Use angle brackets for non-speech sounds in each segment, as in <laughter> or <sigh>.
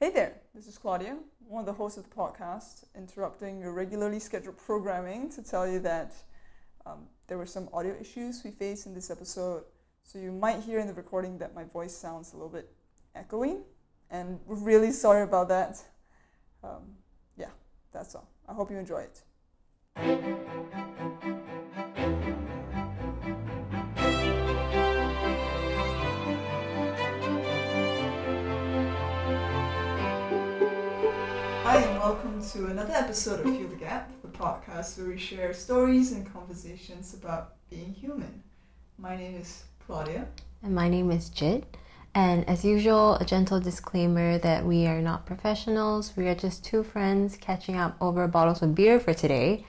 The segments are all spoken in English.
Hey there, this is Claudia, one of the hosts of the podcast, interrupting your regularly scheduled programming to tell you that um, there were some audio issues we faced in this episode. So you might hear in the recording that my voice sounds a little bit echoey, and we're really sorry about that. Um, yeah, that's all. I hope you enjoy it. To another episode of Feel the Gap, the podcast where we share stories and conversations about being human. My name is Claudia. And my name is Jid. And as usual, a gentle disclaimer that we are not professionals. We are just two friends catching up over bottles of beer for today.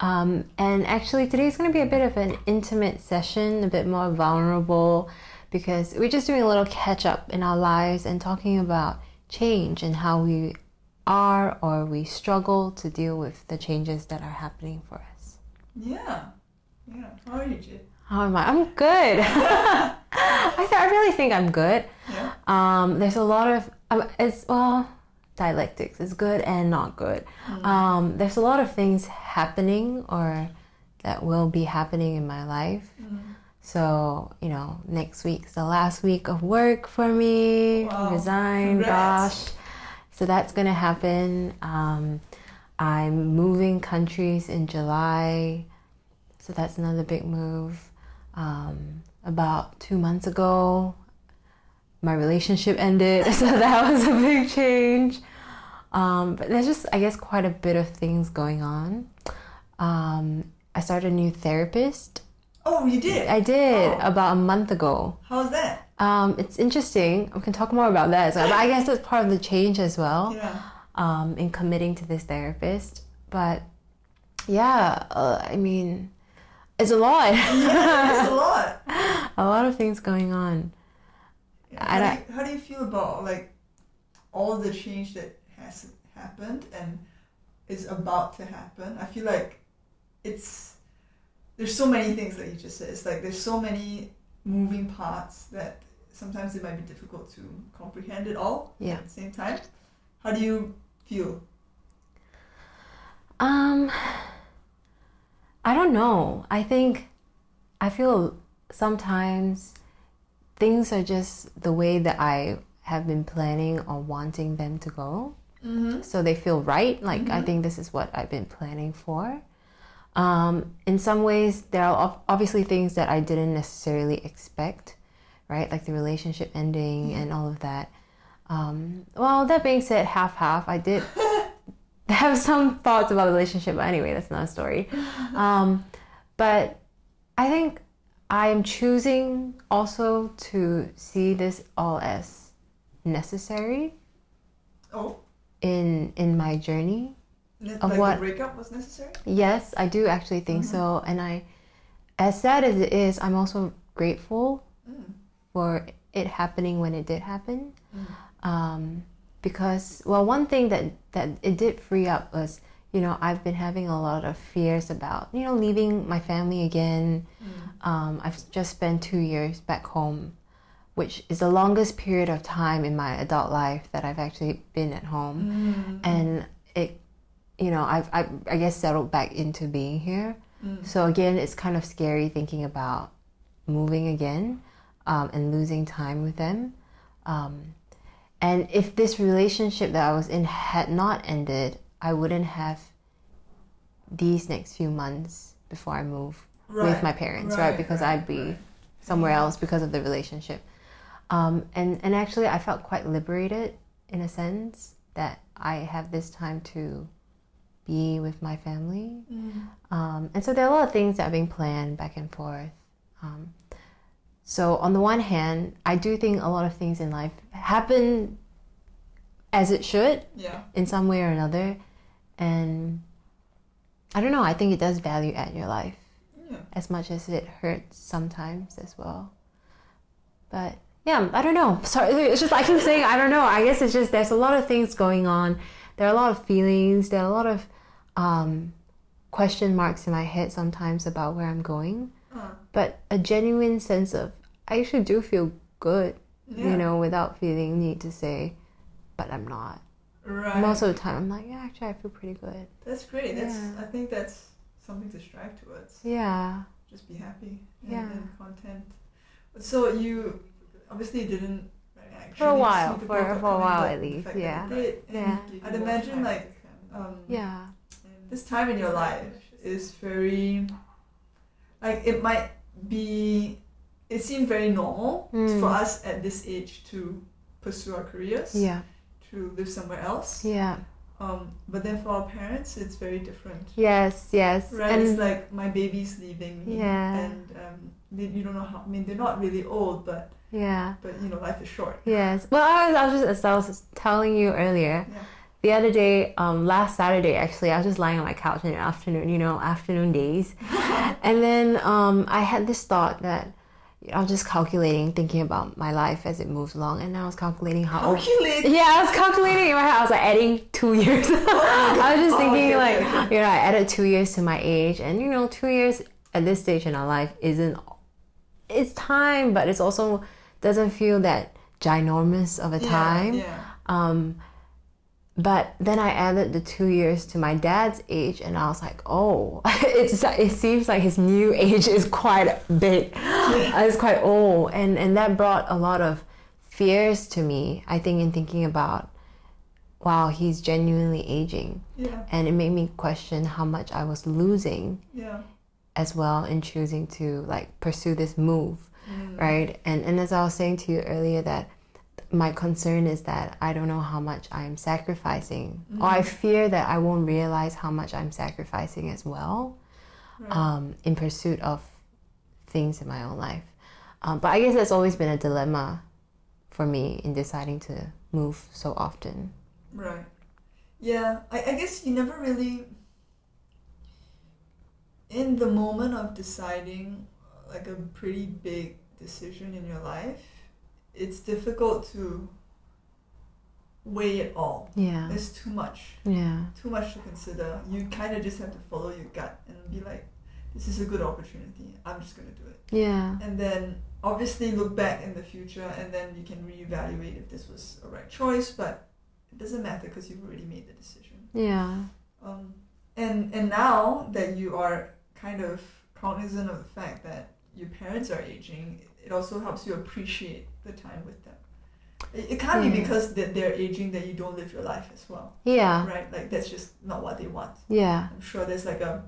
Um, and actually, today is going to be a bit of an intimate session, a bit more vulnerable, because we're just doing a little catch up in our lives and talking about change and how we are or we struggle to deal with the changes that are happening for us. Yeah, yeah. How are you, Jit? How am I? I'm good. <laughs> I, th- I really think I'm good. Yeah. Um, there's a lot of um, it's well dialectics is good and not good. Um, there's a lot of things happening or that will be happening in my life. So you know, next week's the last week of work for me. Wow. Resign, Congrats. gosh. So that's gonna happen. Um, I'm moving countries in July, so that's another big move. Um, about two months ago, my relationship ended, <laughs> so that was a big change. Um, but there's just, I guess, quite a bit of things going on. Um, I started a new therapist. Oh, you did? I did Oh. about a month ago. How's that? Um, it's interesting. We can talk more about that as well. But I guess that's part of the change as well Yeah. um, in committing to this therapist. But yeah, uh, I mean, it's a lot. It's a lot. <laughs> a lot of things going on. How do, you, how do you feel about like all the change that has happened and is about to happen? I feel like it's there's so many things that you just said. It's like there's so many moving parts that sometimes it might be difficult to comprehend it all Yeah. at the same time. How do you feel? Um, I don't know. I think I feel sometimes things are just the way that I have been planning or wanting them to go. Mm-hmm. So they feel right. Like I think this is what I've been planning for. Um, in some ways, there are obviously things that I didn't necessarily expect, right? Like the relationship ending and all of that. Um, well, that being said, half half, I did <laughs> have some thoughts about the relationship, but anyway, that's not a story. <laughs> Um, but I think I am choosing also to see this all as necessary Oh, in in my journey. ne- Of what? the breakup was necessary. Yes, I do actually think so, and I, as sad as it is, I'm also grateful Mm. For it happening when it did happen, um, because well, one thing that that it did free up was you know I've been having a lot of fears about you know leaving my family again. Um, I've just spent two years back home, which is the longest period of time in my adult life that I've actually been at home, Mm. and it you know I've I, I guess settled back into being here. So again, it's kind of scary thinking about moving again um, and losing time with them. Um, and if this relationship that I was in had not ended, I wouldn't have these next few months before I move with my parents, right? right, Because right, I'd be right. somewhere else because of the relationship. Um, and, and actually, I felt quite liberated in a sense that I have this time to be with my family. Um, and so there are a lot of things that are being planned back and forth. Um, so on the one hand, I do think a lot of things in life happen as it should Yeah. in some way or another. And I don't know, I think it does value add your life Yeah. as much as it hurts sometimes as well. But yeah, I don't know. <laughs> Sorry, it's just I keep saying I don't know. I guess it's just there's a lot of things going on. There are a lot of feelings. There are a lot of um, question marks in my head sometimes about where I'm going. But a genuine sense of I actually do feel good, Yeah. you know, without feeling need to say, but I'm not. Right. Most of the time, I'm like, yeah, actually, I feel pretty good. that's great. That's Yeah. I think that's something to strive towards. Yeah. Just be happy and, Yeah. and content. So you obviously didn't actually For a while, see the for- breakup for a coming, while at least, fact yeah. did, Yeah. I'd imagine like um, Yeah. this time in your life is very like it might be it seemed very normal Mm. for us at this age to pursue our careers Yeah. to live somewhere else Yeah. um, but then for our parents it's very different Yes. Yes. right And it's like my baby's leaving me Yeah. and um, they, you don't know how I mean they're not really old but yeah. but you know life is short Yes. Well, I was, I was just as I was telling you earlier. Yeah. The other day, um, last Saturday actually, I was just lying on my couch in the afternoon, you know, afternoon days, <laughs> and then um, I had this thought that I was just calculating, thinking about my life as it moves along, and I was calculating how old. calculate <laughs> Yeah, I was calculating in my head. I was like adding two years. <laughs> I was just Oh, thinking okay, like, you know, I added two years to my age, and you know, two years at this stage in our life isn't. It's time, but it's also doesn't feel that ginormous of a time. yeah, Um, but then I added the two years to my dad's age, and I was like, oh, <laughs> it's it seems like his new <laughs> age is quite big, it's quite old, and and that brought a lot of fears to me. I think in thinking about, wow, he's genuinely aging, yeah. And it made me question how much I was losing yeah. as well in choosing to like pursue this move Mm. right? And and as i was saying to you earlier that my concern is that i don't know how much i'm sacrificing or i fear that i won't realize how much i'm sacrificing as well Right. um, in pursuit of things in my own life um, but i guess that's always been a dilemma for me in deciding to move so often Right. Yeah, I, I guess you never really, in the moment of deciding like a pretty big decision in your life, it's difficult to weigh it all. yeah There's too much, yeah too much to consider. You kind of just have to follow your gut and be like, this is a good opportunity. I'm just going to do it. yeah And then obviously look back in the future and then you can reevaluate if this was a right choice, but it doesn't matter because you've already made the decision. yeah Um, and and now that you are kind of cognizant of the fact that your parents are aging, it also helps you appreciate the time with them. It, it can't be because that they're aging that you don't live your life as well, yeah right? Like that's just not what they want. yeah I'm sure there's like a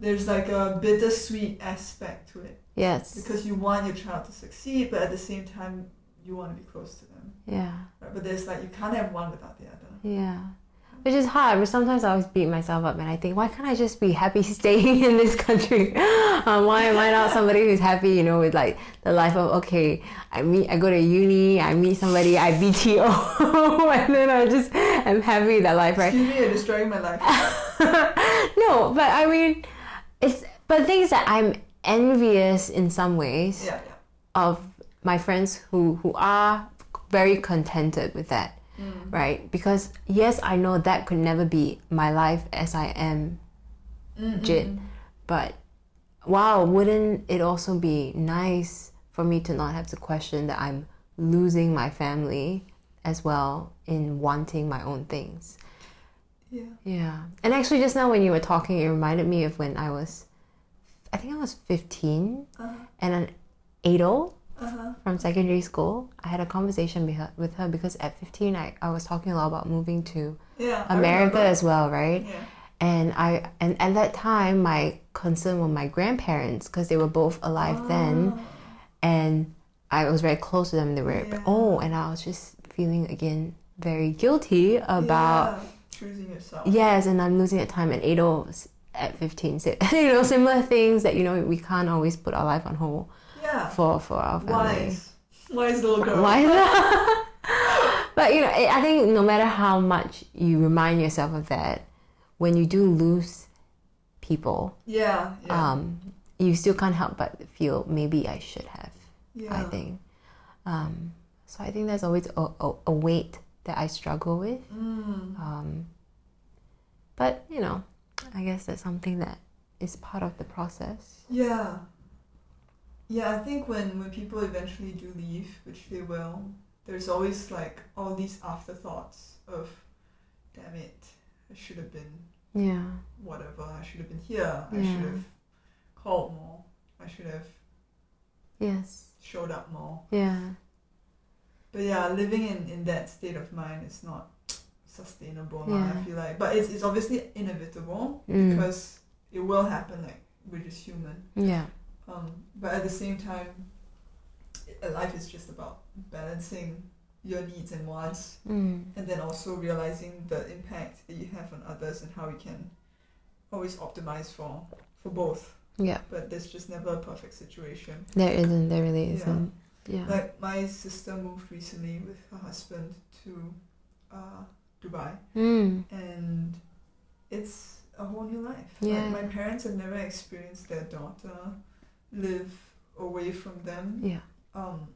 there's like a bittersweet aspect to it yes because you want your child to succeed, but at the same time you want to be close to them. yeah Right? But there's like you can't have one without the other. Yeah. Which is hard, but sometimes I always beat myself up and I think, why can't I just be happy <laughs> staying in this country? <laughs> Um, why am I not somebody who's happy, you know, with like the life of, okay, I meet, I go to uni, I meet somebody, I BTO, <laughs> and then I just am happy with that life, right? Excuse me, you're destroying my life. no, but I mean, it's, but things that I'm envious in some ways yeah, yeah. of my friends who, who are very contented with that Mm. right? Because yes, I know that could never be my life as I am, Mm, Jit. but wow, wouldn't it also be nice for me to not have to question that I'm losing my family as well in wanting my own things? Yeah. Yeah. And actually, just now when you were talking, it reminded me of when I was, I think I was 15, Uh-huh. and an Adol Uh-huh. from secondary school, I had a conversation with her, with her because at 15, I, I was talking a lot about moving to Yeah. America as well, right? Yeah. And I and at that time, my concern were my grandparents because they were both alive then, Ah. and I was very close to them. They were Yeah. oh, and I was just feeling again very guilty about Yeah. choosing yourself. yes, and I'm losing that time. And Ado at 15 said <laughs> you know similar things that you know we can't always put our life on hold Yeah. for for our family. Wise. Wise little girl. Why <laughs> <laughs> but you know, I I think no matter how much you remind yourself of that, when you do lose people, Yeah. Yeah. um, you still can't help but feel maybe I should have. yeah. I think. Um, so I think there's always a, a, a weight that I struggle with. Mm. Um, but you know, I guess that's something that is part of the process. Yeah. Yeah, I think when, when people eventually do leave, which they will, there's always like all these afterthoughts of, damn it, I should have been Yeah. whatever. I should have been here. I should have called more. I should have Yes. showed up more. Yeah. But yeah, living in, in that state of mind is not sustainable. now, I feel like, but it's it's obviously inevitable Mm. because it will happen. Like we're just human. Yeah. Um, but at the same time, life is just about balancing your needs and wants, Mm. and then also realizing the impact that you have on others and how you can always optimize for for both. Yeah. But there's just never a perfect situation. There isn't. There really isn't. Yeah. Like my sister moved recently with her husband to uh, Dubai, Mm. and it's a whole new life. Yeah. Like my parents have never experienced their daughter live away from them Yeah. um,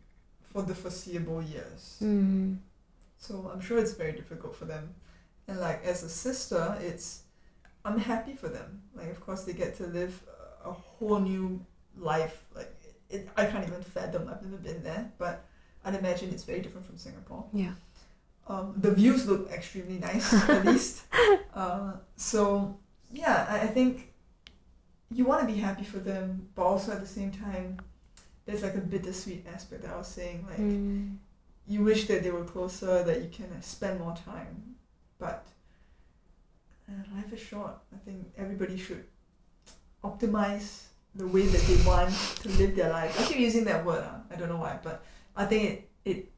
for the foreseeable years. Mm. So I'm sure it's very difficult for them. And like as a sister, it's I'm happy for them. Like of course they get to live a a whole new life. Like it, I can't even fathom. I've never been there, but I'd imagine it's very different from Singapore. Yeah. Um, the views look extremely nice, at <laughs> least. Uh, so yeah, I, I think you want to be happy for them, but also at the same time, there's like a bittersweet aspect that I was saying. Like Mm. you wish that they were closer, that you can uh, spend more time, but uh, life is short. I think everybody should optimize the way that they want to live their life. I keep using that word. Uh, I don't know why, but I think it, it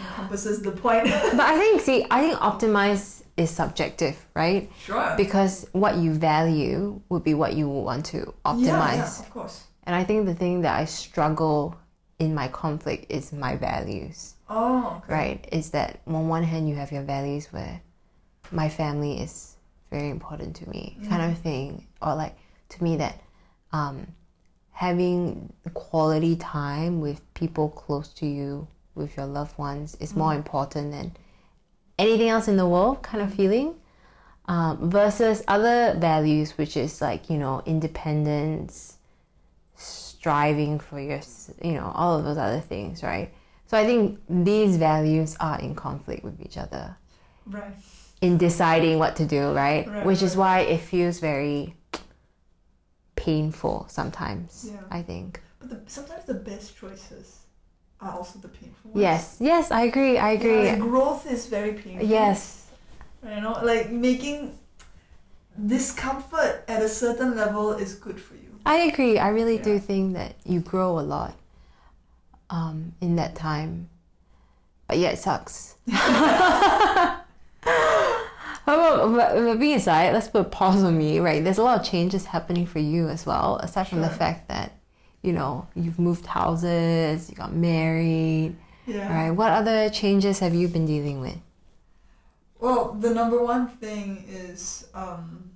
encompasses the point. But I think, see, I think optimize is subjective, right? sure. Because what you value would be what you want to optimize. Yeah, yeah, of course. And I think the thing that I struggle in my conflict is my values, Oh, okay. right? Is that on one hand, you have your values where my family is very important to me, kind of thing. Or like, to me, that um, having quality time with people close to you, with your loved ones, is more important than anything else in the world, kind of feeling. Um, versus other values, which is like, you know, independence, striving for your, you know, all of those other things, right? So I think these values are in conflict with each other Right. in deciding what to do, right? Right, Which is why it feels very painful sometimes, Yeah. I think. But the, sometimes the best choices are also the painful ones. Yes, yes, I agree, I agree. Yeah, like growth is very painful. yes, You know, like making discomfort at a certain level is good for you. I agree. I really do think that you grow a lot um, in that time, but yeah, it sucks. <laughs> But, being aside, let's put a pause on me, right? There's a lot of changes happening for you as well, aside from the fact that, you know, you've moved houses, you got married, Yeah. right? What other changes have you been dealing with? Well, the number one thing is um,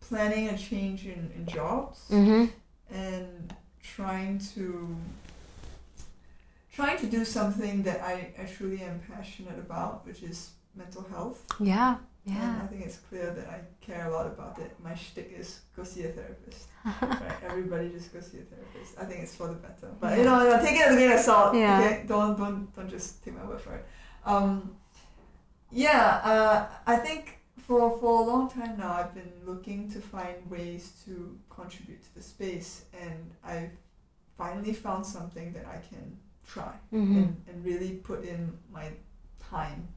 planning a change in, in jobs Mm-hmm. and trying to trying to do something that I, I truly am passionate about, which is mental health. Yeah, And yeah. I think it's clear that I care a lot about it. My shtick is go see a therapist. <laughs> right? Everybody just go see a therapist. I think it's for the better. But you know, you know, take it as a grain of salt. Yeah. Okay, don't don't don't just take my word for it. Um, yeah, uh, I think for for a long time now, I've been looking to find ways to contribute to the space, and I've finally found something that I can try Mm-hmm. and, and really put in my time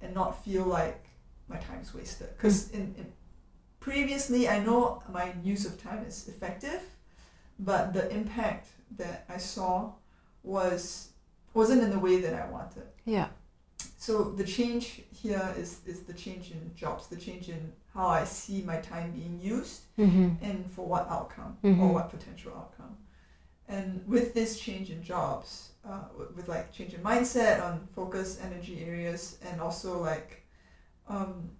and not feel like my time's wasted. Because in, in previously, I know my use of time is effective, but the impact that I saw was wasn't in the way that I wanted. Yeah. So the change here is, is the change in jobs, the change in how I see my time being used Mm-hmm. and for what outcome Mhm. or what potential outcome. And with this change in jobs, uh, with like change in mindset on focus energy areas, and also like um,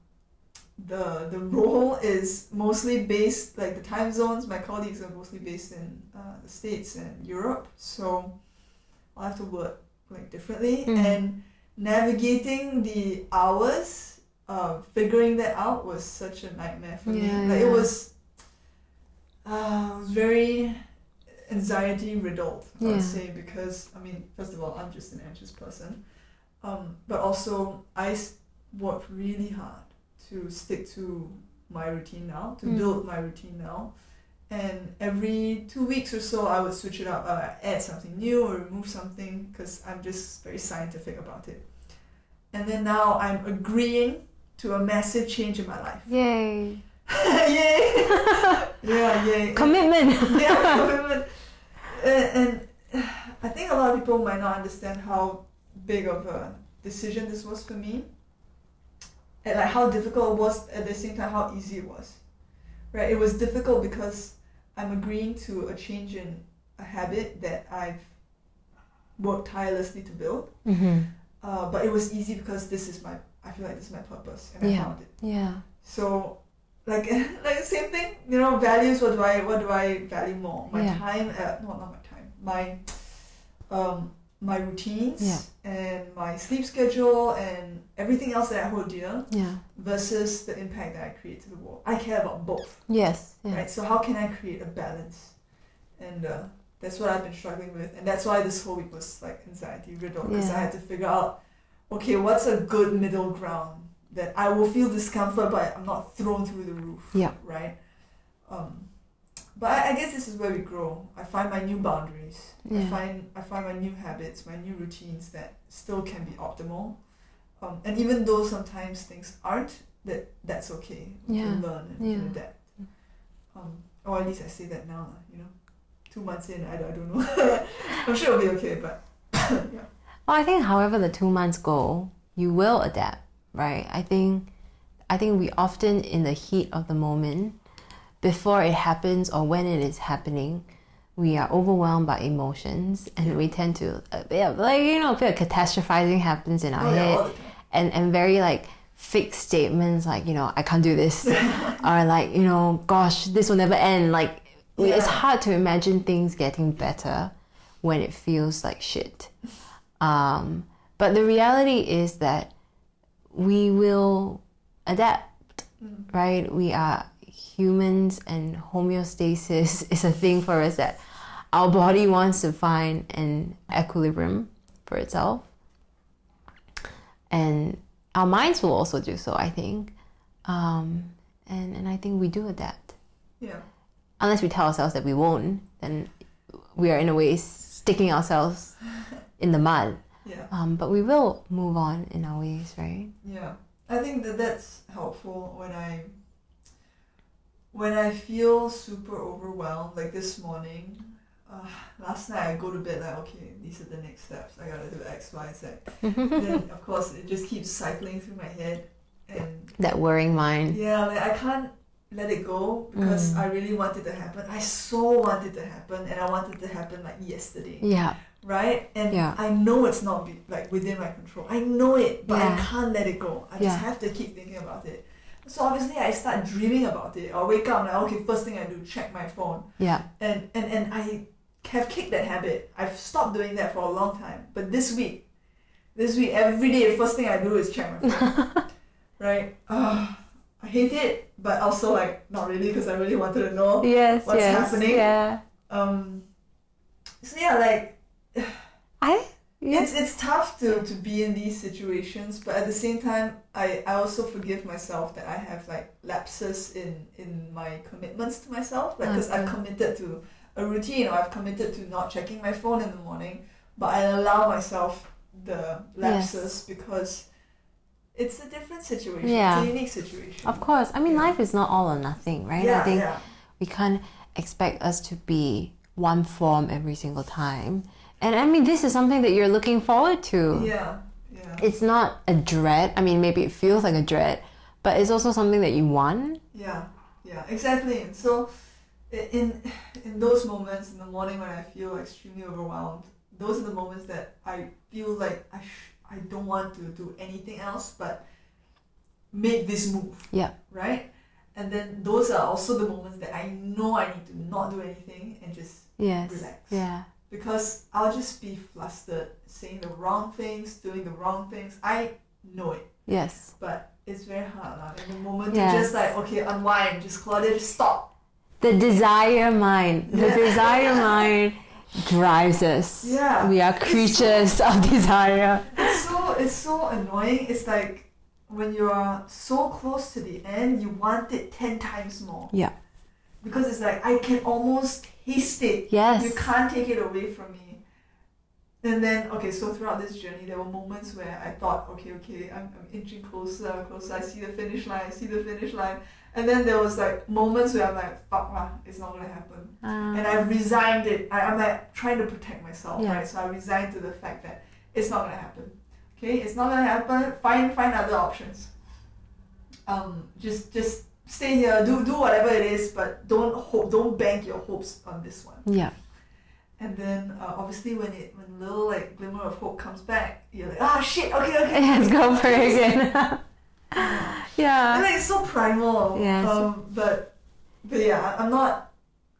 the the role is mostly based like the time zones. My colleagues are mostly based in uh, the states and Europe, so I'll have to work like differently Mhm. and navigating the hours. Uh, figuring that out was such a nightmare for Yeah, me. Like yeah. it was uh, it was very anxiety riddled. I Yeah. would say because I mean, first of all, I'm just an anxious person, um, but also I worked really hard to stick to my routine now, to Mm. build my routine now. And every two weeks or so, I would switch it up. I add something new or remove something because I'm just very scientific about it. And then now I'm agreeing to a massive change in my life. Yay. <laughs> yay! <laughs> yeah, yay. Commitment. <laughs> yeah, commitment. And, and I think a lot of people might not understand how big of a decision this was for me. And like how difficult it was at the same time how easy it was. Right? It was difficult because I'm agreeing to a change in a habit that I've worked tirelessly to build. mm-hmm. Uh, but it was easy because this is my I feel like this is my purpose and I found it. Yeah. So, like, <laughs> like same thing. You know, values. What do I what do I value more? My Yeah. time. Uh, no, not my time. My, um, my routines Yeah. and my sleep schedule and everything else that I hold dear Yeah. versus the impact that I create to the world. I care about both, Yes. Yeah. right? So how can I create a balance? And uh, that's what I've been struggling with, and that's why this whole week was like anxiety riddled because I had to figure out, okay, what's a good middle ground that I will feel discomfort, but I'm not thrown through the roof. Yeah. Right. Um, but I, I guess this is where we grow. I find my new boundaries. Yeah. I find I find my new habits, my new routines that still can be optimal. Um, and even though sometimes things aren't, that that's okay. We Yeah. can learn and Yeah. adapt. Um, or at least I say that now, you know. Two months in, I, I don't know. <laughs> I'm sure it'll be okay, but <coughs> yeah. Well, I think however the two months go, you will adapt, right? I think I think we often in the heat of the moment, before it happens or when it is happening, we are overwhelmed by emotions and we tend to uh, yeah, like you know, a bit of catastrophizing happens in our Oh, head time. and, and very like fixed statements like, you know, I can't do this <laughs> or like, you know, gosh, this will never end. Like it's hard to imagine things getting better when it feels like shit. Um, but the reality is that we will adapt, Mm. right? We are humans, and homeostasis <laughs> is a thing for us that our body wants to find an equilibrium for itself. And our minds will also do so, I think. Um, and, and I think we do adapt Yeah. unless we tell ourselves that we won't, then we are in a way sticking ourselves <laughs> in the mud. Yeah. Um, but we will move on in our ways, right? Yeah, I think that that's helpful when I when I feel super overwhelmed. Like this morning, uh, last night I go to bed like, okay, these are the next steps. I gotta do X, Y, Z. <laughs> then of course it just keeps cycling through my head, and That worrying mind. yeah, like I can't let it go because Mm. I really want it to happen. I so want it to happen, and I want it to happen like yesterday Yeah, right? And Yeah. I know it's not be, like within my control. I know it, but I can't let it go. I just have to keep thinking about it. So obviously, I start dreaming about it. I'll wake up and like, okay, first thing I do, check my phone, yeah, and and and I have kicked that habit. I've stopped doing that for a long time, but this week, this week, every day, first thing I do is check my phone, <laughs> right? Ugh, I hate it, but also like not really because I really wanted to know yes, What's yes, happening? yeah. um. So yeah, like <sighs> I It's it's tough to, to be in these situations, but at the same time, I, I also forgive myself that I have like lapses in, in my commitments to myself, like because I've committed to a routine or I've committed to not checking my phone in the morning, but I allow myself the lapses because it's a different situation. Yeah. It's a unique situation. of course. I mean, Yeah. life is not all or nothing, right? Yeah, I think yeah. we can't expect us to be one form every single time. And I mean, this is something that you're looking forward to. Yeah, yeah, It's not a dread. I mean, maybe it feels like a dread, but it's also something that you want. yeah, yeah, exactly. And so, in in those moments in the morning when I feel extremely overwhelmed, those are the moments that I feel like I sh- I don't want to do anything else but make this move. Yeah. Right. And then those are also the moments that I know I need to not do anything and just Yes. relax. Yeah. Because I'll just be flustered, saying the wrong things, doing the wrong things. I know it. Yes. but it's very hard lah. In the moment to just like okay unwind, just Claudia, just stop, The desire mind. The Yeah. desire <laughs> mind drives us. Yeah. We are creatures of <laughs> desire. It's so it's so annoying. It's like when you are so close to the end, you want it ten times more. Yeah. Because it's like I can almost taste it. Yes. You can't take it away from me. And then okay, so throughout this journey, there were moments where I thought, okay, okay, I'm, I'm inching closer, closer. I see the finish line. I see the finish line. And then there was like moments where I'm like, fuck, lah, it's not gonna happen. Uh, and I've resigned it. I, I'm like trying to protect myself, Yeah. right? So I resigned to the fact that it's not gonna happen. Okay, it's not gonna happen. Find find other options. Um, just just stay here. Do do whatever it is, but don't hope. Don't bank your hopes on this one. yeah. And then uh, obviously when it when little like glimmer of hope comes back, you're like, ah shit. Okay, okay. <laughs> Let's go for it again. <laughs> And yeah. like, it's so primal. Yes. Um, but but yeah, I'm not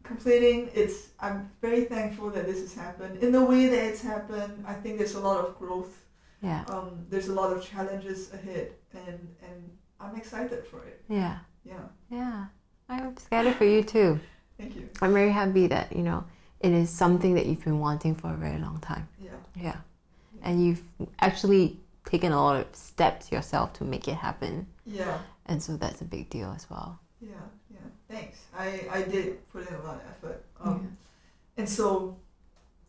complaining. It's I'm very thankful that this has happened. In the way that it's happened, I think there's a lot of growth. Yeah. Um, there's a lot of challenges ahead, and and I'm excited for it. Yeah. Yeah. Yeah. I'm excited for you too. Thank you. I'm very happy that, you know, it is something that you've been wanting for a very long time. Yeah. Yeah. And you've actually taken a lot of steps yourself to make it happen. Yeah. And so that's a big deal as well. Yeah. Yeah. Thanks. I I did put in a lot of effort. Um, and so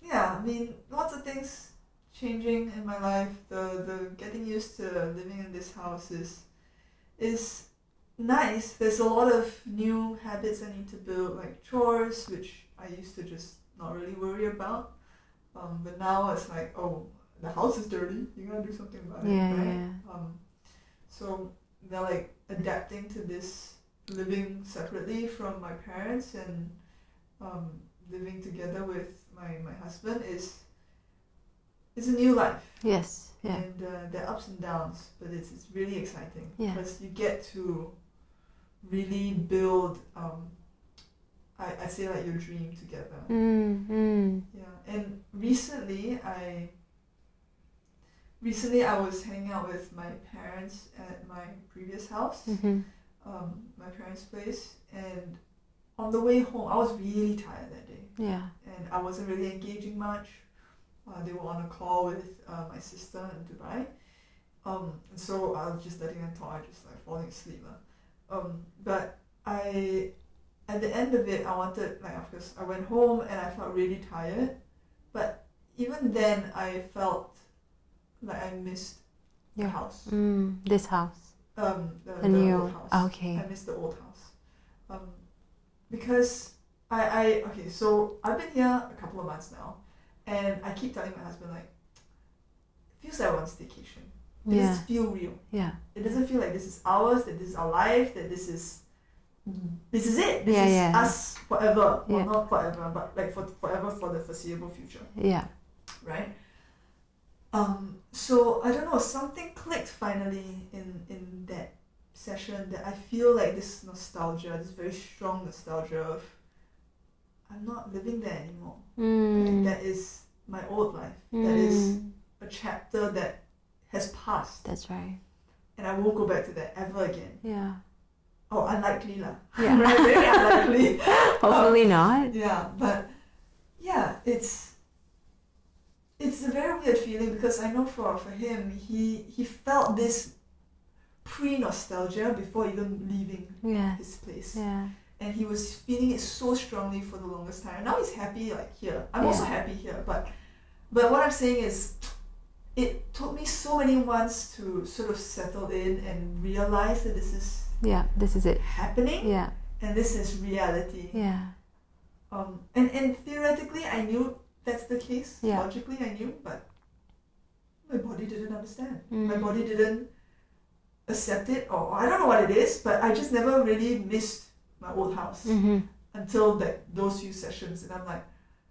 yeah, I mean, lots of things changing in my life. The the getting used to living in this house is is nice. There's a lot of new habits I need to build, like chores, which I used to just not really worry about. Um, but now it's like, oh, the house is dirty. You gotta do something about Yeah, it, right? yeah. Um, so they're like adapting to this living separately from my parents and um, living together with my, my husband is is a new life Yes. Yeah. and uh, there are ups and downs but it's, it's really exciting Yeah. because you get to really build um, I, I say like your dream together Mm, mm. yeah, and recently I recently I was hanging out with my parents at my previous house, Mm-hmm. um, my parents' place, and on the way home I was really tired that day, Yeah. and I wasn't really engaging much. Uh, they were on a call with uh, my sister in Dubai, um, and so I was just letting them talk. I just like falling asleep, lah. Um, but I at the end of it, I wanted like of course I went home and I felt really tired, but even then I felt like I missed the house. Mm, this house. Um, the, The the new. old house. Okay. I miss the old house. Um, because I, I okay, so I've been here a couple of months now, and I keep telling my husband like, feels like I want staycation. It Yeah. feel real. Yeah. It doesn't feel like this is ours. That this is our life. That this is, this is it. This Yeah, is yeah. us forever. Well, not forever, but like for forever for the foreseeable future Yeah. right? Um, so I don't know, something clicked finally in in that session that I feel like this nostalgia, this very strong nostalgia of I'm not living there anymore. Mm. Like, that is my old life. That is Mm. a chapter that has passed, That's right. and I won't go back to that ever again. Yeah. Oh, unlikely lah. <laughs> Yeah. right, very unlikely. <laughs> Hopefully um, not. Yeah, but yeah, it's it's a very weird feeling because I know for for him, he he felt this pre nostalgia before even leaving Yeah. his place, Yeah. and he was feeling it so strongly for the longest time. Now he's happy like here. I'm also happy here, but but what I'm saying is. It took me so many months to sort of settle in and realize that this is Yeah. This is it. happening Yeah. and this is reality. Yeah. Um, and, and theoretically, I knew that's the case. Yeah. Logically, I knew, but my body didn't understand. Mm. My body didn't accept it, or I don't know what it is, but I just never really missed my old house Mm-hmm. until that those few sessions, and I'm like,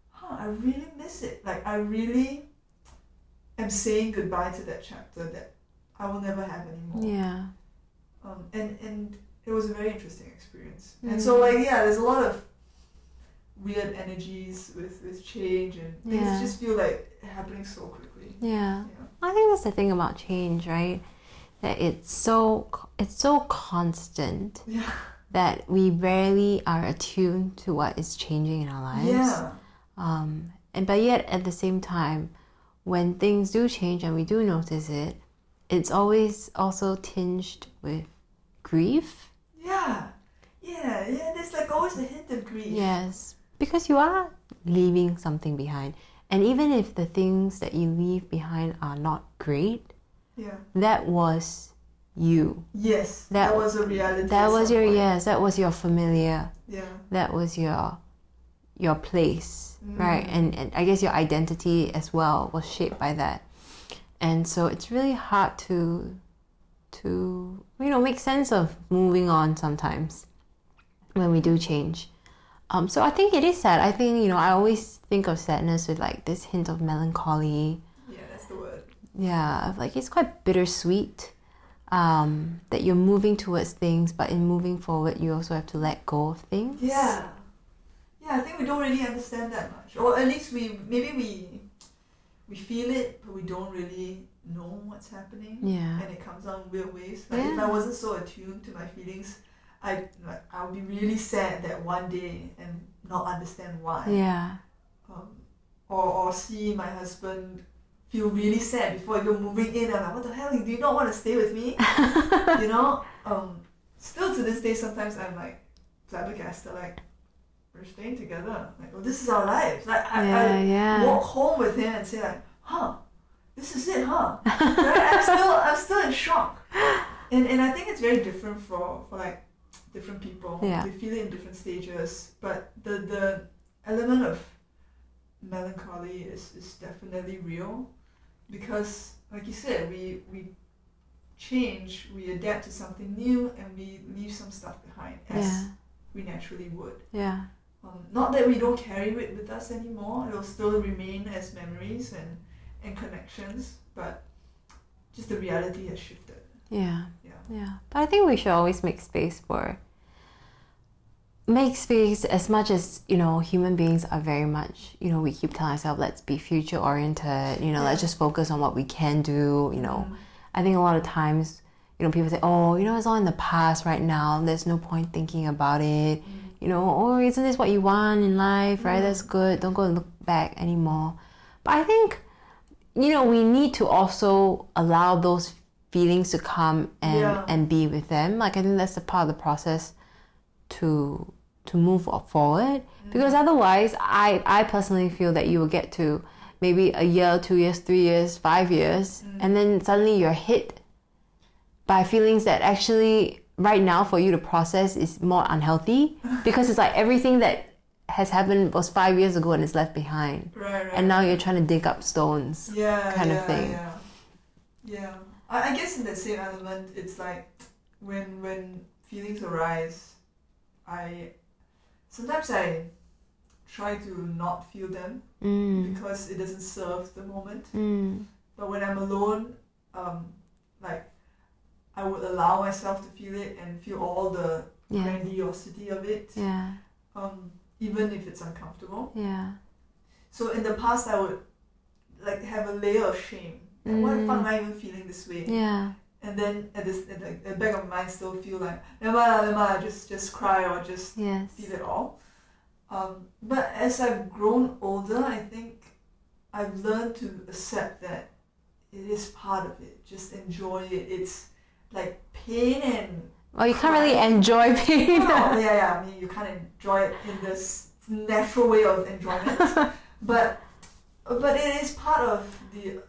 huh, I really miss it. Like I really am saying goodbye to that chapter that I will never have anymore. Yeah. Um, and and it was a very interesting experience. And Mm. so like yeah, there's a lot of weird energies with with change and things Yeah. just feel like happening so quickly. Yeah. Yeah. I think that's the thing about change, right? That it's so it's so constant. <laughs> Yeah. that we rarely are attuned to what is changing in our lives. Yeah. Um, and but yet at the same time, when things do change and we do notice it, it's always also tinged with grief. Yeah. Yeah. Yeah. There's like always a hint of grief. Yes, because you are leaving something behind. And even if the things that you leave behind are not great, Yeah. that was you. Yes. That- That, was a reality. That was your point. yes, that was your familiar. Yeah. That was your your place, Mm. right? And, and I guess your identity as well was shaped by that. And so it's really hard to to you know make sense of moving on sometimes when we do change. Um, so I think it is sad. I think you know I always think of sadness with like this hint of melancholy. Yeah. That's the word. Yeah, like it's quite bittersweet. Um, that you're moving towards things, but in moving forward, you also have to let go of things. Yeah. Yeah, I think we don't really understand that much. Or at least we maybe we we feel it but we don't really know what's happening. Yeah. And it comes out in weird ways. Like if I wasn't so attuned to my feelings, I like I would be really sad that one day and not understand why. Yeah. Um, or or see my husband feel really sad before even moving in. I'm like, what the hell? Do you not want to stay with me? <laughs> you know, um, still to this day, sometimes I'm like flabbergasted, like we're staying together. Like, well, this is our lives. Like, I, yeah, I yeah. walk home with him and say like, huh, this is it, huh? <laughs> right? I'm still, I'm still in shock. And and I think it's very different for for like different people. Yeah. They feel it in different stages, but the the element of melancholy is is definitely real because like you said we we change we adapt to something new and we leave some stuff behind as Yeah. we naturally would Yeah. Um, not that we don't carry it with us anymore it'll still remain as memories and and connections but just the reality has shifted Yeah. yeah Yeah. But I think we should always make space for make space as much as, you know, human beings are very much, you know, we keep telling ourselves let's be future oriented, you know, let's just focus on what we can do, you know. Mm. I think a lot of times, you know, people say, Oh, you know, it's all in the past right now, there's no point thinking about it. You know, oh, isn't this what you want in life, right? Mm. That's good. Don't go and look back anymore. But I think, you know, we need to also allow those feelings to come and Yeah. and be with them. Like I think that's a part of the process to to move forward. Because otherwise, I I personally feel that you will get to maybe a year, two years, three years, five years, and then suddenly you're hit by feelings that actually right now for you to process is more unhealthy <laughs> because it's like everything that has happened was five years ago and it's left behind right right and now you're trying to dig up stones yeah, kind of yeah, thing. Yeah, yeah. I, I guess in that same element, it's like when when feelings arise, I sometimes I try to not feel them mm. because it doesn't serve the moment. Mm. But when I'm alone, um, like I would allow myself to feel it and feel all the yeah grandiosity of it, yeah um, even if it's uncomfortable. yeah So in the past, I would like have a layer of shame. Like, Why the fuck am I even feeling this way? yeah And then at this, at the, at the back of my mind, still feel like never never just just cry or just yes feel it all. Um, but as I've grown older, I think I've learned to accept that it is part of it. Just enjoy it. It's like pain and well you can't really enjoy <laughs> pain well, yeah, yeah. I mean, you can't enjoy it in this natural way of enjoyment, <laughs> but but it is part of the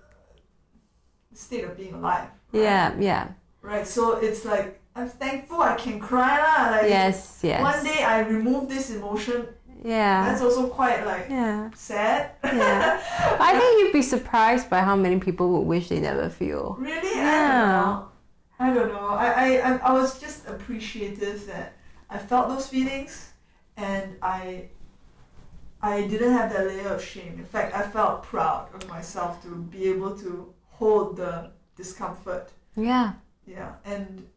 state of being alive. right? yeah yeah Right. So it's like I'm thankful I can cry lah. Like yes yes one day I remove this emotion. yeah That's also quite like yeah sad. yeah <laughs> I think you'd be surprised by how many people would wish they never feel Really? Yeah. I don't know. I. I, I, was just appreciative that I felt those feelings and I I didn't have that layer of shame. In fact, I felt proud of myself to be able to hold the discomfort. yeah Yeah. And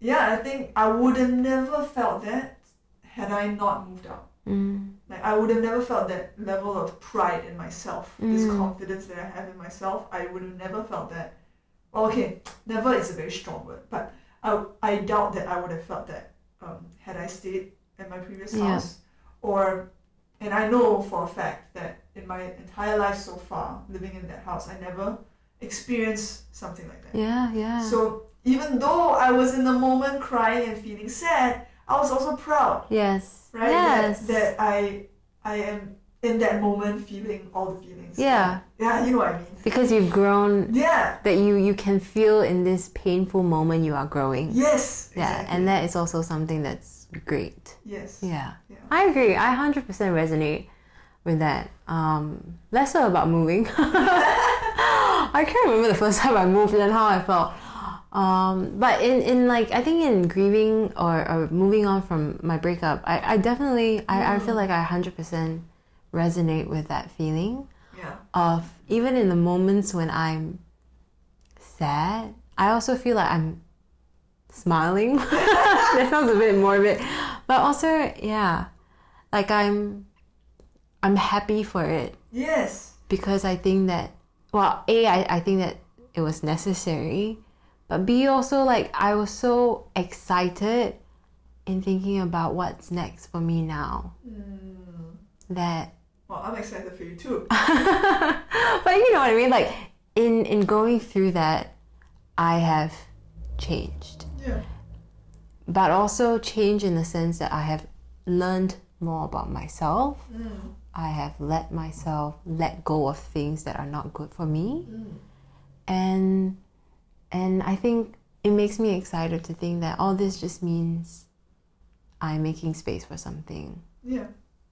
yeah, I think I would have never felt that had I not moved out. mm. Like I would have never felt that level of pride in myself, this Mm. confidence that I have in myself. I would have never felt that. Okay, never is a very strong word, but I, I doubt that I would have felt that um, had I stayed at my previous Yeah. house, or and I know for a fact that in my entire life so far, living in that house, I never experienced something like that. Yeah, yeah. So even though I was in the moment crying and feeling sad, I was also proud, yes. right? Yes. That, that I I am in that moment feeling all the feelings. Yeah. Yeah, you know what I mean. because you've grown Yeah. that you you can feel in this painful moment you are growing. Yes. Yeah, exactly. and that is also something that's great. Yes. Yeah. Yeah. I agree. I 100% resonate with that. Um, less so about moving. <laughs> I can't remember the first <laughs> time I moved and how I felt. Um, but in, in like, I think in grieving or, or moving on from my breakup, I, I definitely, I, I feel like I 100% resonate with that feeling Yeah. of even in the moments when I'm sad, I also feel like I'm smiling. <laughs> that sounds a bit morbid, but also yeah, like I'm I'm happy for it Yes. because I think that well, a I, I think that it was necessary, but b also like I was so excited in thinking about what's next for me now mm. that Well, I'm excited for you too. <laughs> but you know what I mean? Like in in going through that, I have changed, Yeah. but also change in the sense that I have learned more about myself. Mm. I have let myself let go of things that are not good for me, mm. and and I think it makes me excited to think that all this just means I'm making space for something Yeah.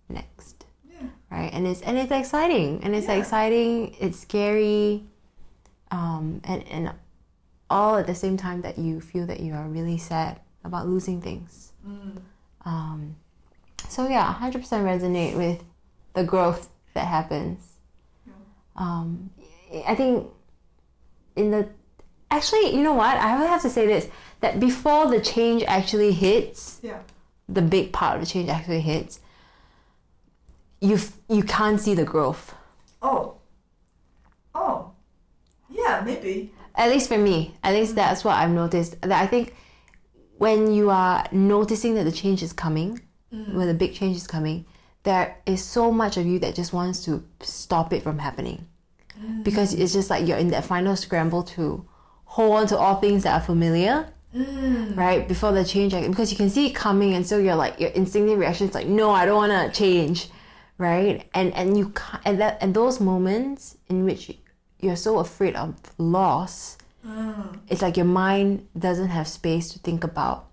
next. Right and it's and it's exciting and it's Yeah. exciting it's scary um and and all at the same time that you feel that you are really sad about losing things Mm. um so yeah 100% resonate with the growth that happens um i think in the actually you know what i would have to say this that before the change actually hits Yeah. the big part of the change actually hits, you you can't see the growth. Oh. Oh. Yeah, maybe. At least for me, at least mm. that's what I've noticed. That I think when you are noticing that the change is coming, mm. when the big change is coming, there is so much of you that just wants to stop it from happening, mm. because it's just like you're in that final scramble to hold on to all things that are familiar. right before the change because you can see it coming and so you're like your instinctive reaction is like no i don't want to change right? And and you can't and that and those moments in which you're so afraid of loss ah. it's like your mind doesn't have space to think about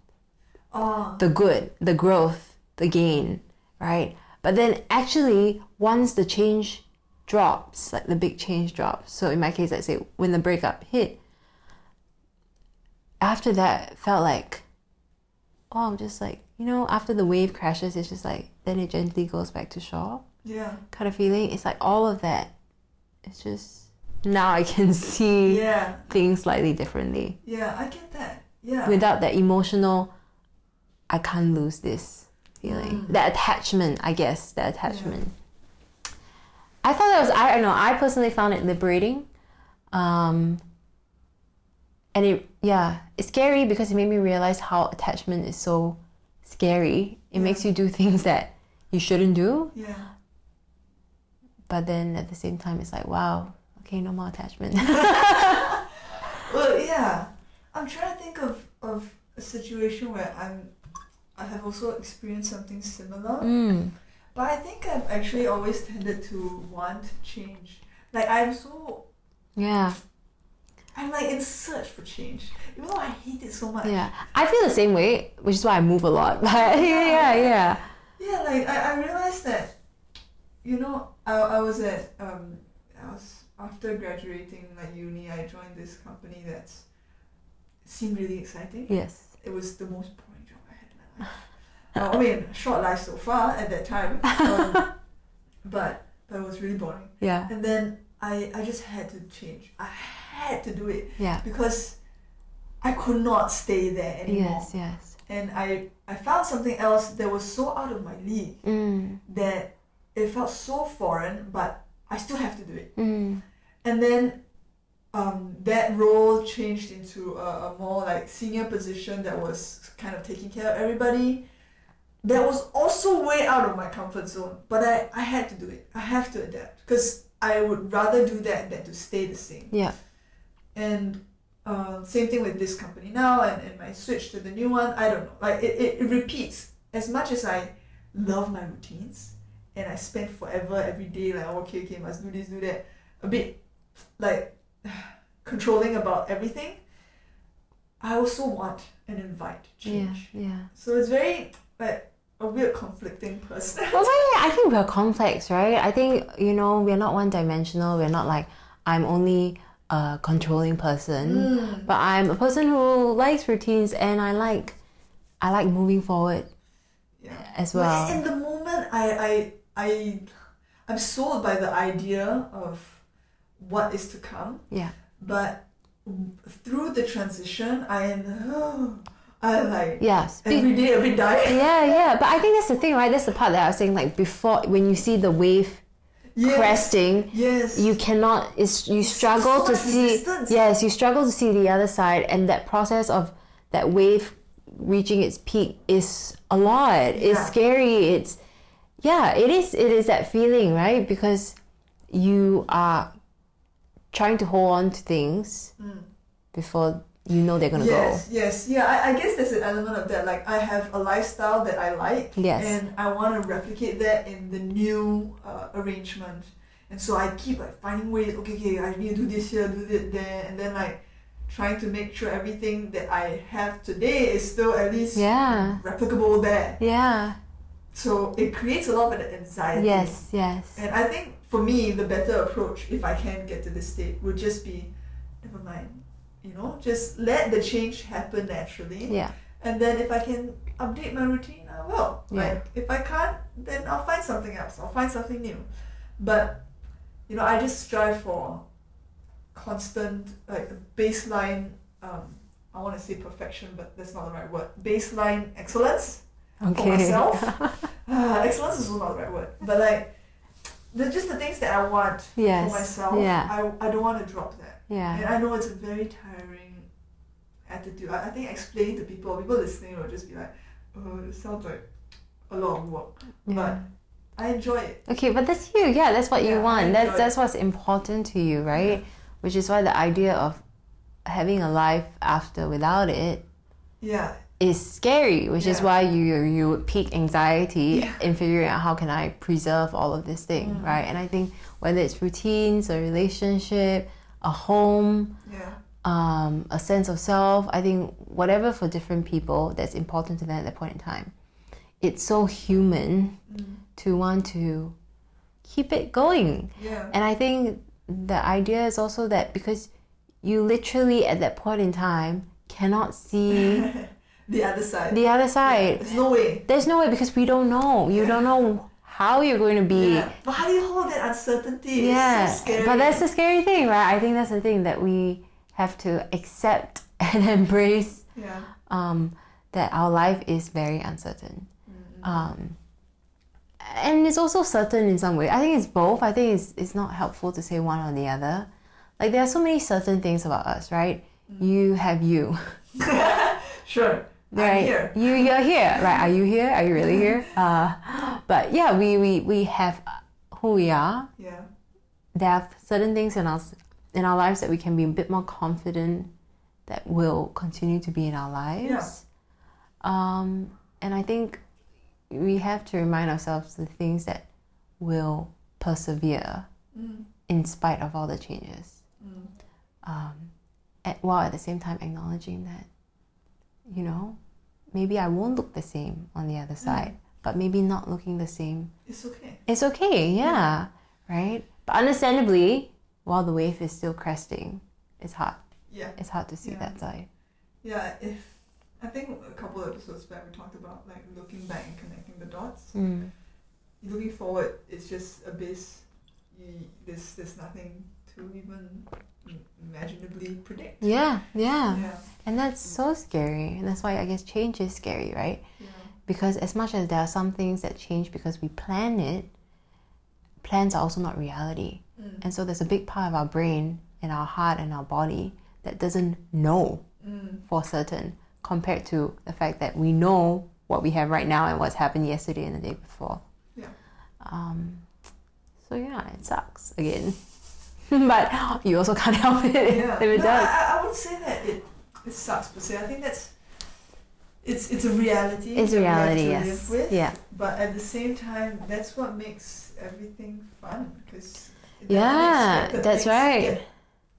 Oh. the good the growth the gain right? But then actually once the change drops like the big change drops so in my case let's say when the breakup hit after that felt like oh i'm just like you know after the wave crashes it's just like then it gently goes back to shore Yeah. kind of feeling it's like all of that it's just now i can <laughs> see Yeah. things slightly differently Yeah, I get that. Yeah. without that emotional i can't lose this feeling that attachment i guess that attachment i thought that was i don't know i personally found it liberating um and it yeah it's scary because it made me realize how attachment is so scary it makes you do things that you shouldn't do yeah. but then at the same time it's like wow okay no more attachment <laughs> Well, yeah. I'm trying to think of, of a situation where I'm I have also experienced something similar. mm. But I think I've actually always tended to want change. Like I'm so yeah I'm like in search for change. Even though I hate it so much. yeah i feel the same way which is why i move a lot <laughs> but yeah yeah Yeah, like I, I realized that, you know, I, I was at um I was after graduating like uni, I joined this company that seemed really exciting. yes It was the most boring job I had in my life. <laughs> Uh, I mean, short life so far at that time, <laughs> um, but but it was really boring. yeah And then I I just had to change. I had to do it yeah because I could not stay there anymore. yes yes And I I found something else that was so out of my league mm. that it felt so foreign, but I still have to do it. Mm. And then um, that role changed into a, a more like senior position that was kind of taking care of everybody. That was also way out of my comfort zone, but I, I had to do it. I have to adapt because I would rather do that than to stay the same. Yeah. And uh, same thing with this company now and, and my switch to the new one. I don't know. Like it, it, it repeats. As much as I love my routines and I spend forever every day like oh, okay okay must do this do that a bit like <sighs> controlling about everything. I also want and invite Yeah. change. Yeah. So it's very like a weird conflicting person. Well, yeah, I think we're complex, right? I think, you know, we're not one dimensional. We're not like, I'm only a controlling person. Mm. But I'm a person who likes routines and I like I like moving forward Yeah. as Like, well. in the moment, I, I, I, I'm sold by the idea of what is to come. Yeah. But through the transition, I am, <gasps> I like Yes. Every day a bit yeah, yeah. But I think that's the thing, right? That's the part that I was saying, like before when you see the wave Yes. cresting, Yes. you cannot it's you struggle so to see yes you struggle to see the other side and that process of that wave reaching its peak is a lot. It's scary. It's yeah it is it is that feeling right? Because you are trying to hold on to things before you know they're gonna. Yes, yes, yeah. I, I guess there's an element of that. Like I have a lifestyle that I like, Yes. and I want to replicate that in the new uh, arrangement. And so I keep like finding ways. Okay, okay, I need to do this here, do that there, and then like trying to make sure everything that I have today is still at least yeah replicable there. yeah So it creates a lot of anxiety. yes yes And I think for me, the better approach, if I can get to this state, would just be, never mind. You know, just let the change happen naturally. yeah And then if I can update my routine, I will. Yeah. Like if I can't, then I'll find something else. I'll find something new. But you know, I just strive for constant, like baseline. Um, I want to say perfection, but that's not the right word. Baseline excellence okay. for myself. <laughs> Uh, excellence is not the right word, but like, they're just the things that I want yes for myself. yeah I, I don't want to drop that. Yeah And I know it's a very tiring attitude. I, I think explaining to people, people listening will just be like, oh, it sounds like a lot of work. yeah. But I enjoy it. Okay, but that's you. Yeah, that's what Yeah, you want. That's that's what's important to you, right? Which is why the idea of having a life after without it Yeah. is scary. Which is why you you peak anxiety Yeah. in figuring out how can I preserve all of this thing, Mm. right? And I think whether it's routines, or relationship, a home, Yeah. um, a sense of self. I think whatever for different people that's important to them at that point in time. It's so human Mm. to want to keep it going. Yeah. And I think the idea is also that because you literally at that point in time cannot see <laughs> the other side. the other Yeah, side. There's no way. There's no way because we don't know. You don't know how you're going to be. Yeah. But how do you hold that uncertainty? Yeah, so scary. but that's the scary thing, right? I think that's the thing that we have to accept <laughs> and embrace Yeah. um, that our life is very uncertain. Mm. Um, and it's also certain in some way. I think it's both. I think it's, it's not helpful to say one or the other. Like, there are so many certain things about us, right? You have you, <laughs> Sure. Right? Here. You, you're here, right? Are you here? Are you really here? <laughs> Uh, but yeah, we, we, we have who we are. Yeah. there are certain things in our in our lives that we can be a bit more confident that will continue to be in our lives. Um, and I think we have to remind ourselves the things that will persevere Mm. in spite of all the changes. Mm. Um, at, while at the same time acknowledging that, you know, maybe I won't look the same on the other side, but maybe not looking the same It's okay. it's okay, yeah, right? But understandably, while the wave is still cresting, it's hard. Yeah. It's hard to see Yeah. that side. Yeah. If I think a couple of episodes back we talked about like looking back and connecting the dots. Mm. looking forward, it's just abyss. You, there's there's nothing to even imaginably predict. Yeah, yeah, Yeah. and that's so scary. And that's why I guess change is scary, right? Yeah. Because as much as there are some things that change because we plan it, plans are also not reality. Mm. And so there's a big part of our brain and our heart and our body that doesn't know Mm. for certain compared to the fact that we know what we have right now and what's happened yesterday and the day before. Yeah. Um, so yeah, it sucks again. <laughs> but you also can't help it Yeah. if it no, does. I, I wouldn't say that it, it sucks per se. I think that's it's it's a reality. It's a reality, to yes. live with. Yeah. But at the same time, that's what makes everything fun because Yeah, that's right.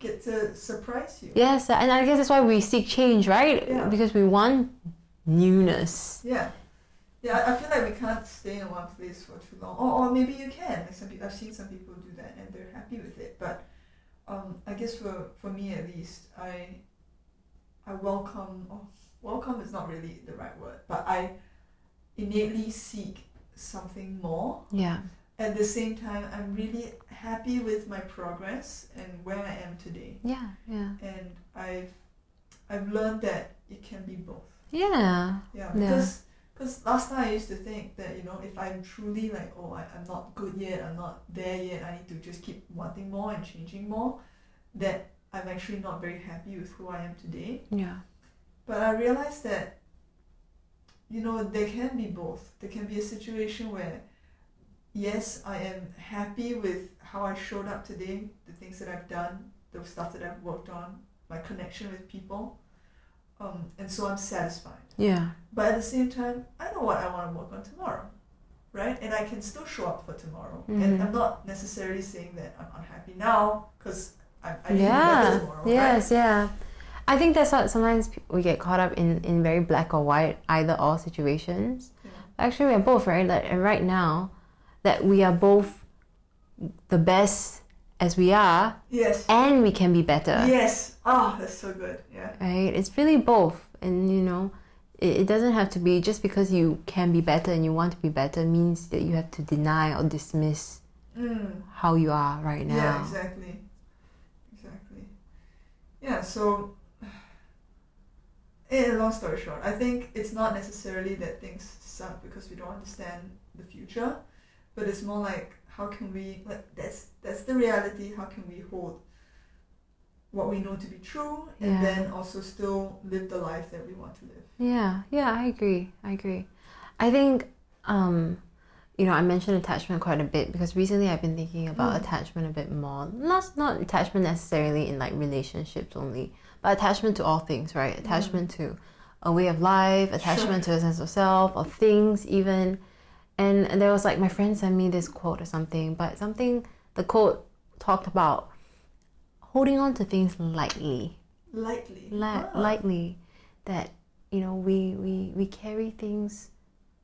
Get, get to surprise you. Yes, and I guess that's why we seek change, right? Yeah. Because we want newness. Yeah. Yeah, I- feel like we can't stay in one place for too long. Or, or maybe you can. Like some people, I've seen some people do that and they're happy with it. But um, I guess for, for me at least, I I welcome. Oh, welcome is not really the right word, but I innately seek something more. Yeah. At the same time, I'm really happy with my progress and where I am today. Yeah, yeah. And I've I've learned that it can be both. Yeah. Yeah, Yeah. Because last time I used to think that you know if I'm truly like oh I, I'm not good yet I'm not there yet I need to just keep wanting more and changing more that I'm actually not very happy with who I am today Yeah. but I realized that you know there can be both there can be a situation where yes I am happy with how I showed up today the things that I've done the stuff that I've worked on my connection with people um, and so I'm satisfied Yeah. but at the same time, I know what I want to work on tomorrow, right? And I can still show up for tomorrow. Mhm. And I'm not necessarily saying that I'm unhappy now because I, I Yeah. tomorrow, right? Yes, yeah. I think that's what sometimes we get caught up in, in very black or white, either or situations. Yeah. Actually, we're both, right? Like, and right now, that we are both the best as we are Yes. and we can be better. Yes. Oh, that's so good. Yeah. right? It's really both, and you know, it, it doesn't have to be just because you can be better and you want to be better means that you have to deny or dismiss Mm. how you are right now. Yeah, exactly. Exactly. Yeah, so in <sighs> a long story short, I think it's not necessarily that things suck because we don't understand the future, but it's more like how can we like that's that's the reality, how can we hold what we know to be true and Yeah. then also still live the life that we want to live. Yeah, yeah, I agree. I agree. I think, um, you know, I mentioned attachment quite a bit because recently I've been thinking about Mm. attachment a bit more. Not not attachment necessarily in like relationships only, but attachment to all things, right? Attachment to a way of life, attachment to a sense of self, of things even. And, there was like my friend sent me this quote or something, but something the quote talked about holding on to things lightly Lightly. li- Ah. lightly that you know we, we we carry things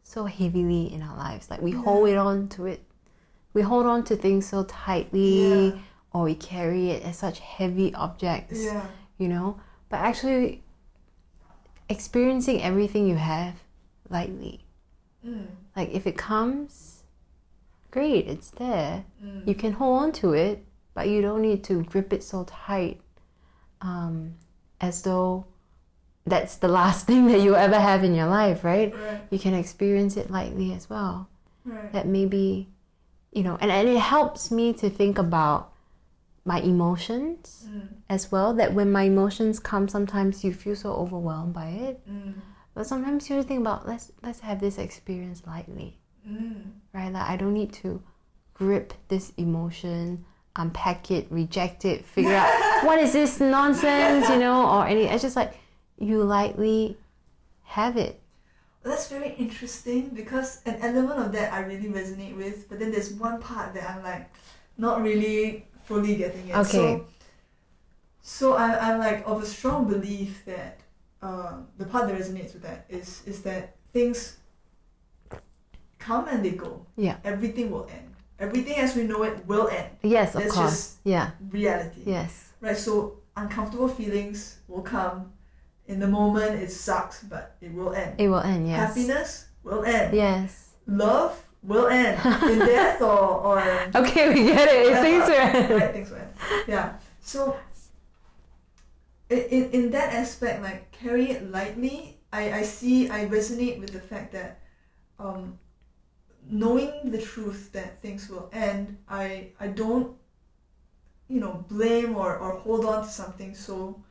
so heavily in our lives like we Yeah. hold it on to it we hold on to things so tightly Yeah. or we carry it as such heavy objects Yeah. you know but actually experiencing everything you have lightly Mm. Like if it comes great it's there Mm. you can hold on to it, but you don't need to grip it so tight um, as though that's the last <laughs> thing that you ever have in your life, right? Right. You can experience it lightly as well. Right. That maybe, you know, and, and it helps me to think about my emotions Mm. as well. That when my emotions come, sometimes you feel so overwhelmed by it. Mm. But sometimes you think about let's let's have this experience lightly Mm. right? Like I don't need to grip this emotion, unpack it, reject it, figure out <laughs> what is this nonsense, you know, or any. It's just like you lightly have it. That's very interesting because an element of that I really resonate with, but then there's one part that I'm like not really fully getting it. Okay. So, so I, I'm like of a strong belief that uh, the part that resonates with that is is that things come and they go. Yeah. Everything will end. Everything as we know it will end. Yes, of course. just Yeah. reality. Yes. Right. So uncomfortable feelings will come. In the moment, it sucks, but it will end. It will end. Yes. Happiness will end. Yes. Love will end <laughs> in death or or Okay, we get it. Things are. <laughs> right things will end. Yeah. So in, in in that aspect, like carry it lightly. I I see. I resonate with the fact that um, knowing the truth that things will end. I I don't you know, blame or, or hold on to something so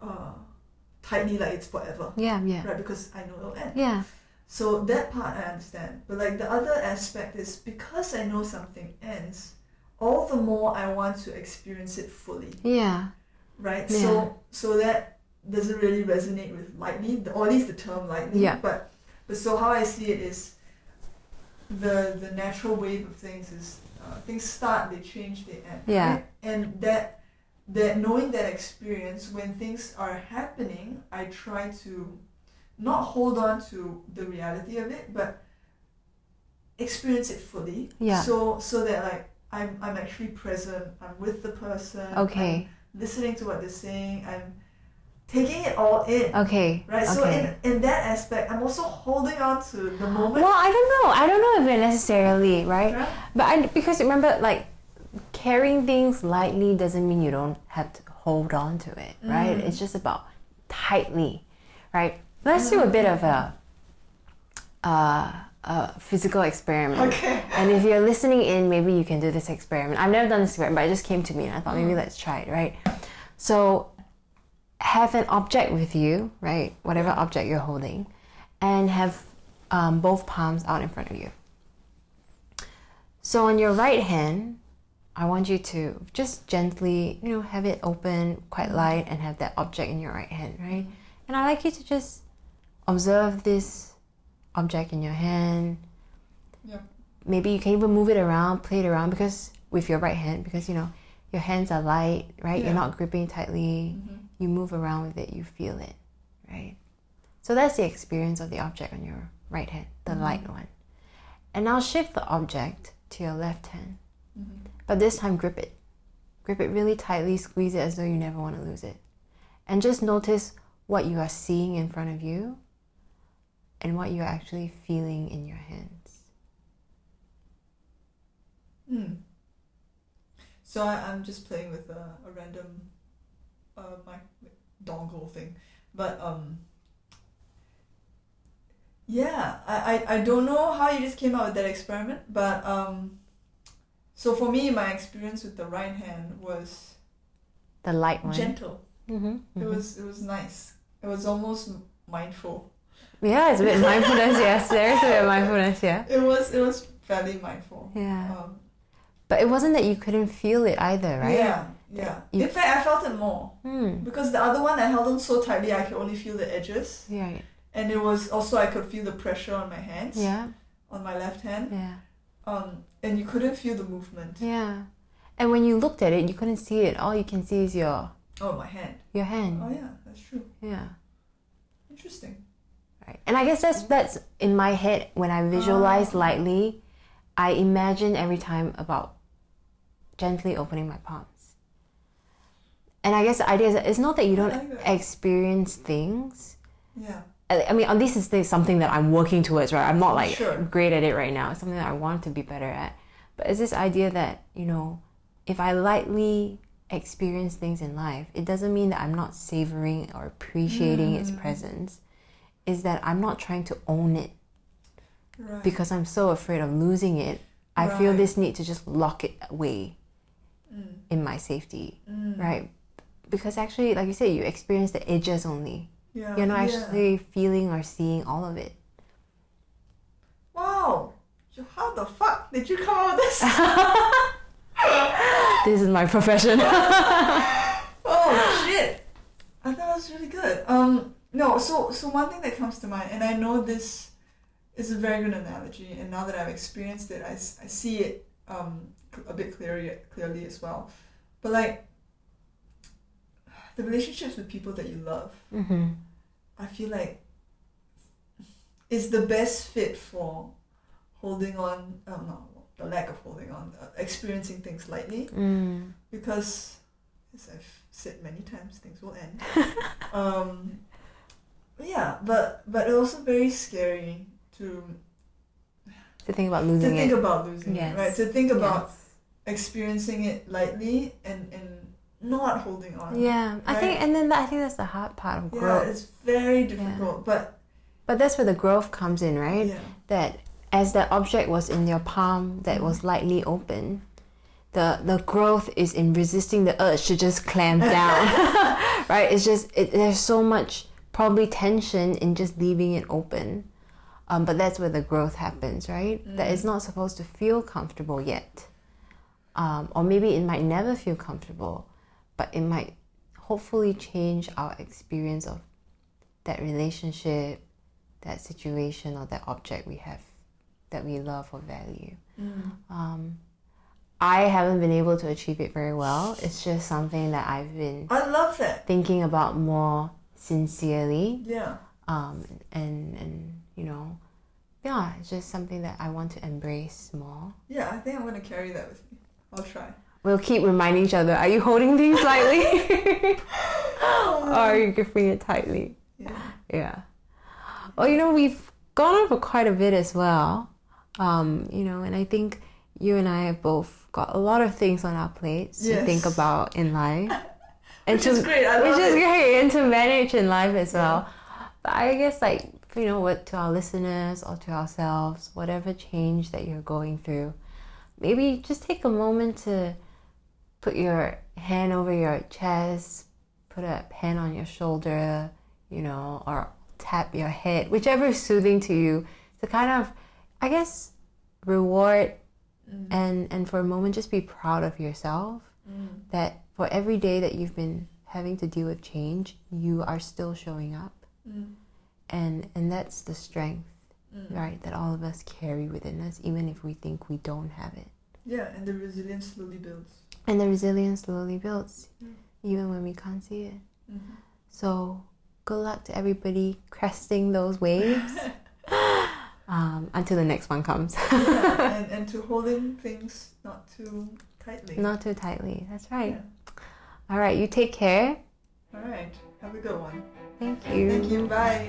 uh, tightly like it's forever, Yeah, yeah. right? Because I know it'll end. Yeah. So that part I understand. But like the other aspect is because I know something ends, all the more I want to experience it fully, Yeah. Right? Yeah. So so that doesn't really resonate with lightning, or at least the term lightning. Yeah. But but so how I see it is the the natural wave of things is uh, things start, they change, they end. Yeah. right? And that that knowing that experience when things are happening, I try to not hold on to the reality of it, but experience it fully. Yeah. So so that like I'm I'm actually present. I'm with the person. Okay. I'm listening to what they're saying. I'm taking it all in. Okay. Right. So okay. in in that aspect, I'm also holding on to the moment. Well, I don't know. I don't know if it necessarily, right? right? But I, because remember, like carrying things lightly doesn't mean you don't have to hold on to it, right? Mm. It's just about tightly, right? Let's do a bit of a, uh, a physical experiment. Okay. And if you're listening in, maybe you can do this experiment. I've never done this experiment, but it just came to me and I thought maybe mm. let's try it, right? So have an object with you, right? Whatever object you're holding, and have um, both palms out in front of you. So on your right hand, I want you to just gently, you know, have it open, quite mm. light, and have that object in your right hand, right? Mm. And I like you to just observe this object in your hand. Yep. Maybe you can even move it around, play it around because with your right hand, because you know your hands are light, right? Yeah. You're not gripping tightly. Mhm. You move around with it, you feel it, right? So that's the experience of the object on your right hand, the light one. And now shift the object to your left hand. Mhm. But this time, grip it. Grip it really tightly, squeeze it as though you never want to lose it. And just notice what you are seeing in front of you and what you're actually feeling in your hands. Hmm. So I, I'm just playing with a, a random uh, my dongle thing, but um. Yeah, I, I, I don't know how you just came out with that experiment, but um. So for me, my experience with the right hand was The light one. gentle. mm-hmm, It was it was nice. It was almost mindful. Yeah, it's a bit <laughs> mindfulness, yes. There is a bit of mindfulness, yeah. It was it was fairly mindful. Yeah. Um, But it wasn't that you couldn't feel it either, right? Yeah, yeah. You- In fact, I felt it more. Hmm. Because the other one I held on so tightly I could only feel the edges. Yeah. And it was also I could feel the pressure on my hands. Yeah. On my left hand. Yeah. Um and you couldn't feel the movement. Yeah. And when you looked at it, you couldn't see it. All you can see is your Oh my hand. your hand. Oh yeah, that's true. Yeah. Interesting. Right. And I guess that's that's in my head when I visualize Oh. lightly, I imagine every time about gently opening my palms. And I guess the idea is that it's not that you don't experience things. Yeah. I mean, this is something that I'm working towards, right? I'm not like Sure. great at it right now. It's something that I want to be better at. But it's this idea that, you know, if I lightly experience things in life, it doesn't mean that I'm not savoring or appreciating its Mm. presence. Is that I'm not trying to own it Right. because I'm so afraid of losing it. I feel this need to just lock it away Mm. in my safety, Mm. right? Because actually, like you said, you experience the edges only. Yeah. You're not yeah. actually feeling or seeing all of it. Wow. So how the fuck did you come up with this? <laughs> This is my profession. <laughs> oh shit! I thought it was really good. Um, no. So so one thing that comes to mind, and I know this is a very good analogy, and now that I've experienced it, i, I see it um a bit clearly clearly as well. But like the relationships with people that you love, mm-hmm. I feel like is the best fit for holding on. Um, no, the lack of holding on, uh, experiencing things lightly mm. because as I've said many times, things will end. <laughs> um, yeah, but but also very scary to To think about losing to think it. about losing Yes. it, right? To think about Yes. experiencing it lightly and and not holding on. Yeah, I think, and then that, I think that's the hard part of Yeah, growth. it's very difficult, but But that's where the growth comes in, right? yeah, That as that object was in your palm that was mm-hmm. lightly open, the the growth is in resisting the urge to just clamp down <laughs> <laughs> right it's just it, there's so much probably tension in just leaving it open. Um, but that's where the growth happens right? That it's not supposed to feel comfortable yet. Um, or maybe it might never feel comfortable but it might hopefully change our experience of that relationship that situation or that object we have that we love or value. Um, I haven't been able to achieve it very well. It's just something that I've been I love that. thinking about more sincerely. Yeah. Um, and, and, you know, yeah, it's just something that I want to embrace more. Yeah, I think I'm gonna carry that with me. I'll try. We'll keep reminding each other, are you holding things lightly? <laughs> <laughs> or are you gripping it tightly? Yeah. Yeah. Well, you know, we've gone on for quite a bit as well. Um, you know, and I think you and I have both got a lot of things on our plates to think about in life. <laughs> And Which is great. I which is it. great and to manage in life as well. But I guess like you know what to our listeners or to ourselves, whatever change that you're going through, maybe just take a moment to put your hand over your chest, put a hand on your shoulder, you know, or tap your head, whichever is soothing to you, to kind of, I guess, reward mm. and and for a moment just be proud of yourself mm. that for every day that you've been having to deal with change, you are still showing up. Mm. And and that's the strength, mm. right, that all of us carry within us, even if we think we don't have it. Yeah, and the resilience slowly builds. And the resilience slowly builds, mm. even when we can't see it. Mm-hmm. So good luck to everybody cresting those waves. <laughs> um, until the next one comes. yeah, <laughs> and, and to holding things not too tightly. Not too tightly. That's right. Yeah. All right. You take care. All right. Have a good one. Thank you. Thank you. Bye.